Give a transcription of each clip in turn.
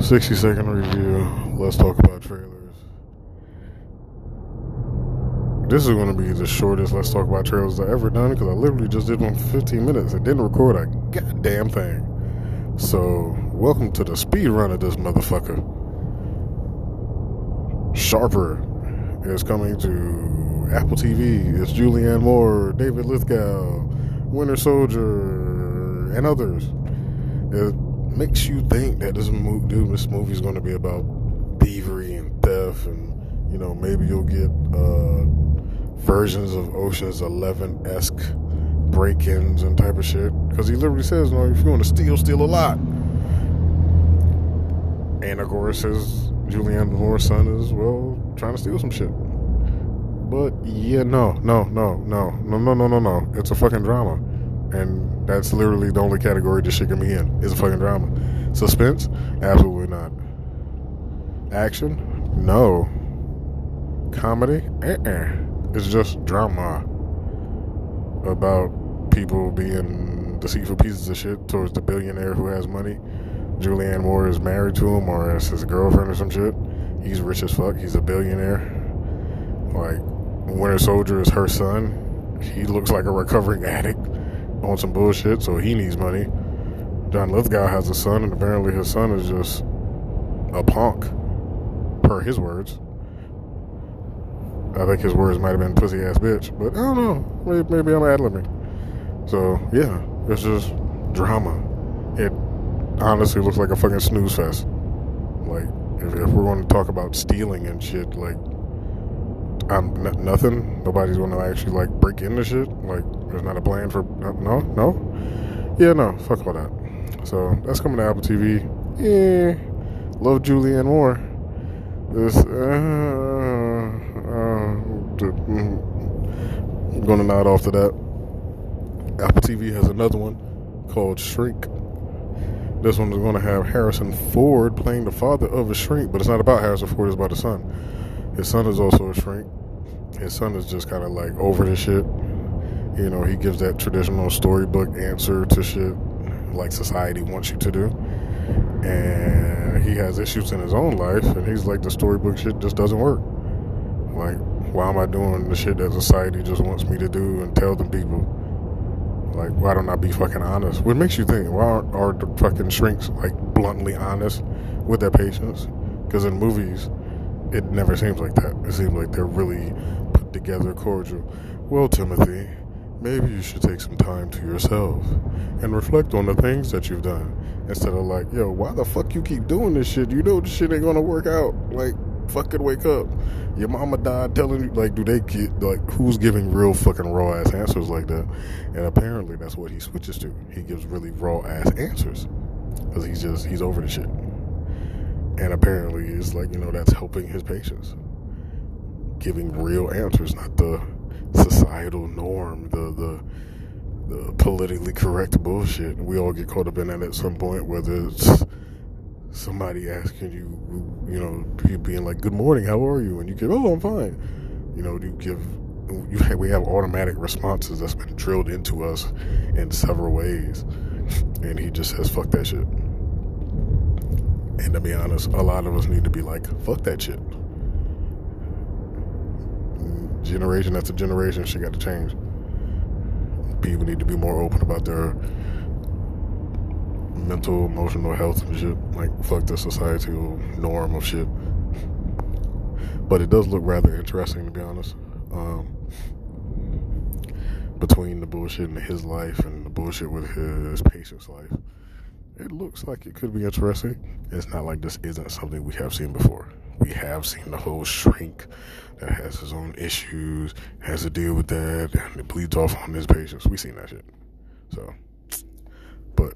60 second review. Let's talk about trailers. This is going to be the shortest Let's Talk About Trailers I've ever done because I literally just did one for 15 minutes and didn't record a goddamn thing. So, welcome to the speed run of this motherfucker. Sharper is coming to Apple TV. It's Julianne Moore, David Lithgow, Winter Soldier, and others. It makes you think that this movie, dude, this movie is going to be about thievery and theft, and you know maybe you'll get uh, versions of Ocean's Eleven esque break-ins and type of shit. Because he literally says, "No, if you want to steal, steal a lot." And of course, his Julianne Moore's son is well trying to steal some shit. But yeah, no, no, no, no, no, no, no, no. It's a fucking drama, and that's literally the only category this shit can be in. Is a fucking drama. Suspense? Absolutely not. Action? No. Comedy? Uh-uh. It's just drama about people being deceitful pieces of shit towards the billionaire who has money. Julianne Moore is married to him or as his girlfriend or some shit. He's rich as fuck. He's a billionaire. Like, Winter Soldier is her son. He looks like a recovering addict on some bullshit, so he needs money. John Lithgow has a son, and apparently his son is just a punk, per his words. I think his words might have been pussy ass bitch, but I don't know. Maybe, maybe I'm ad libbing. So, yeah, it's just drama. It honestly looks like a fucking snooze fest. Like, if, if we're going to talk about stealing and shit, like, I'm n- nothing. Nobody's to actually, like, break into shit. Like, there's not a plan for. No? No? Yeah, no. Fuck all that. So, that's coming to Apple TV. Yeah. Love Julianne Moore. This, uh, uh, I'm going to nod off to that. Apple TV has another one called Shrink. This one's going to have Harrison Ford playing the father of a shrink, but it's not about Harrison Ford, it's about his son. His son is also a shrink. His son is just kind of like over the shit. You know, he gives that traditional storybook answer to shit like society wants you to do. And he has issues in his own life, and he's like, the storybook shit just doesn't work. Like, why am I doing the shit that society just wants me to do and tell them people? Like, why don't I be fucking honest? What makes you think? Why aren't, are the fucking shrinks like bluntly honest with their patients? Because in movies, it never seems like that. It seems like they're really put together, cordial. Well, Timothy, maybe you should take some time to yourself and reflect on the things that you've done instead of like, yo, why the fuck you keep doing this shit? You know this shit ain't gonna work out. Like, fucking wake up. Your mama died telling you, like, do they get, like, who's giving real fucking raw ass answers like that? And apparently that's what he switches to. He gives really raw ass answers. Because he's just, he's over the shit. And apparently it's like, you know, that's helping his patients. Giving real answers, not the societal norm, the, the, the politically correct bullshit. We all get caught up in that at some point, whether it's somebody asking you, you know, you being like, "Good morning, how are you?" and you give, "Oh, I'm fine." You know, you give, you have, we have automatic responses that's been drilled into us in several ways, and he just says, "Fuck that shit." And to be honest, a lot of us need to be like, "Fuck that shit." Generation after generation, shit got to change. People need to be more open about their mental, emotional health and shit. Like, fuck the societal norm of shit. But it does look rather interesting, to be honest. Um, between the bullshit in his life and the bullshit with his patient's life, it looks like it could be interesting. It's not like this isn't something we have seen before. We have seen the whole shrink that has his own issues, has to deal with that, and it bleeds off on his patients. We've seen that shit. So, but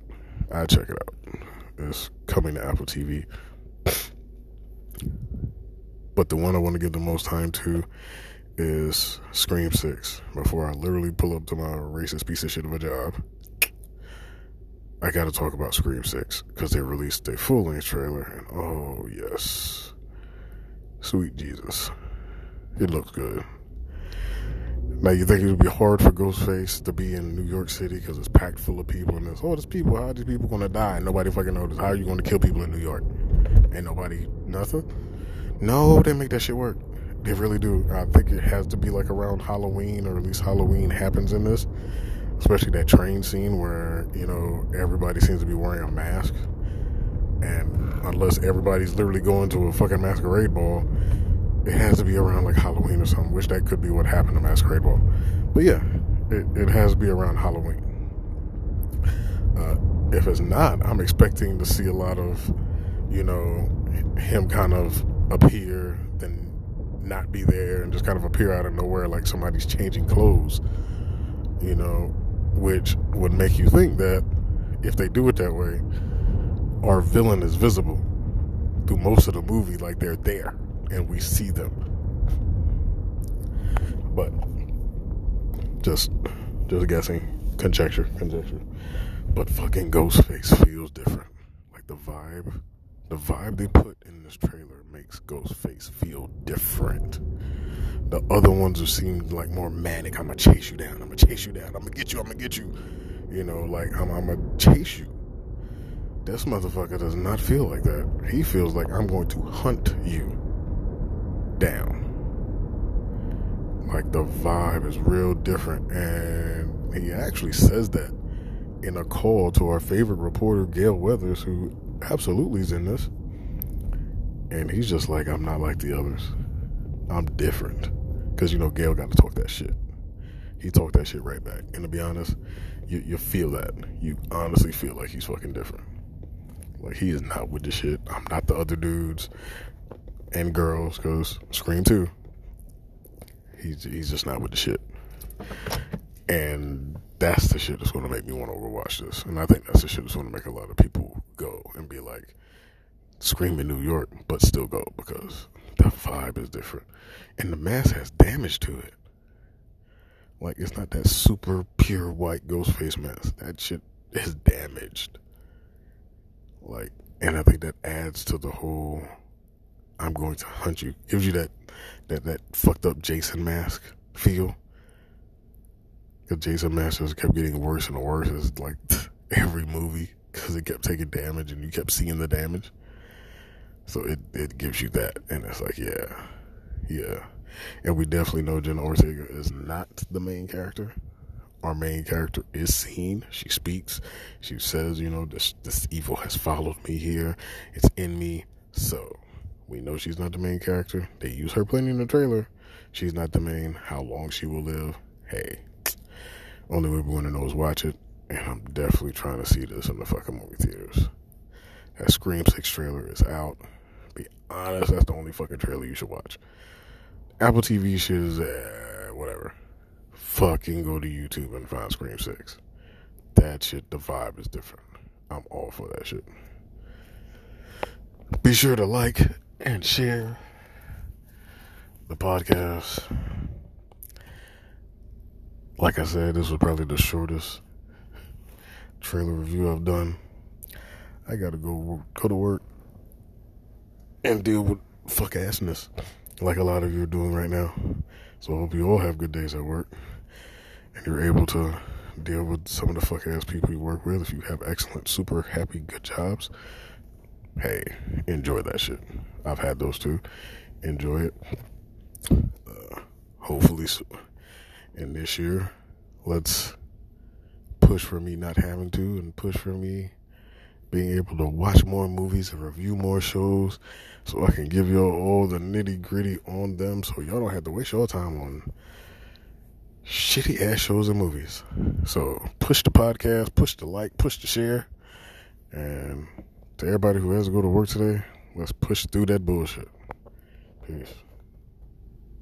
I check it out. It's coming to Apple TV. But the one I want to give the most time to is Scream 6. Before I literally pull up to my racist piece of shit of a job, I got to talk about Scream 6 because they released a full length trailer, and oh, yes. Sweet Jesus. It looks good. Now you think it would be hard for Ghostface to be in New York City because it's packed full of people and there's oh there's people how are these people gonna die nobody fucking knows how are you gonna kill people in New York Ain't nobody nothing. No, they make that shit work. They really do. I think it has to be like around Halloween, or at least Halloween happens in this. Especially that train scene where, you know, everybody seems to be wearing a mask. And unless everybody's literally going to a fucking masquerade ball, it has to be around like Halloween or something, which that could be what happened to Masquerade Ball. But yeah, it, it has to be around Halloween. Uh, if it's not, I'm expecting to see a lot of, you know, him kind of appear, then not be there, and just kind of appear out of nowhere like somebody's changing clothes, you know, which would make you think that if they do it that way, our villain is visible through most of the movie, like they're there and we see them. But just just guessing, conjecture, conjecture. But fucking Ghostface feels different. Like the vibe, the vibe they put in this trailer makes Ghostface feel different. The other ones have seemed like more manic. I'm gonna chase you down. I'm gonna chase you down. I'm gonna get you. I'm gonna get you. You know, like I'm, I'm gonna chase you. This motherfucker does not feel like that. He feels like I'm going to hunt you down. Like the vibe is real different. And he actually says that in a call to our favorite reporter, Gale Weathers, who absolutely is in this. And he's just like, I'm not like the others. I'm different. Because, you know, Gale got to talk that shit. He talked that shit right back. And to be honest, you, you feel that. You honestly feel like he's fucking different. Like, he is not with the shit. I'm not the other dudes and girls because Scream 2, he's, he's just not with the shit. And that's the shit that's going to make me want to overwatch this. And I think that's the shit that's going to make a lot of people go and be like, Scream in New York, but still go because the vibe is different. And the mask has damage to it. Like, it's not that super pure white ghost face mask. That shit is damaged. Like, and I think that adds to the whole I'm going to hunt you. Gives you that that that fucked up Jason mask feel. Because Jason mask just kept getting worse and worse as like every movie because it kept taking damage and you kept seeing the damage. So it it gives you that, and it's like yeah, yeah, and we definitely know Jenna Ortega is not the main character. Our main character is seen. She speaks. She says, you know, this this evil has followed me here. It's in me. So we know she's not the main character. They use her plenty in the trailer. She's not the main. How long she will live? Hey, only way we're going to know is watch it. And I'm definitely trying to see this in the fucking movie theaters. That Scream 6 trailer is out. Honest, that's the only fucking trailer you should watch. Apple TV shit is, uh, whatever. Fucking go to YouTube and find Scream 6. That shit, the vibe is different. I'm all for that shit. Be sure to like, and share the podcast. Like I said, this was probably the shortest trailer review I've done. I gotta go go to work and deal with fuck assness like a lot of you are doing right now. So I hope you all have good days at work and you're able to deal with some of the fuck ass people you work with. If you have excellent, super happy, good jobs, hey, enjoy that shit. I've had those too. Enjoy it. Uh, hopefully, so. and this year, let's push for me not having to, and push for me being able to watch more movies and review more shows, so I can give y'all all the nitty gritty on them, so y'all don't have to waste your time on shitty ass shows and movies. So push the podcast, push the like, push the share, and to everybody who has to go to work today, let's push through that bullshit. Peace.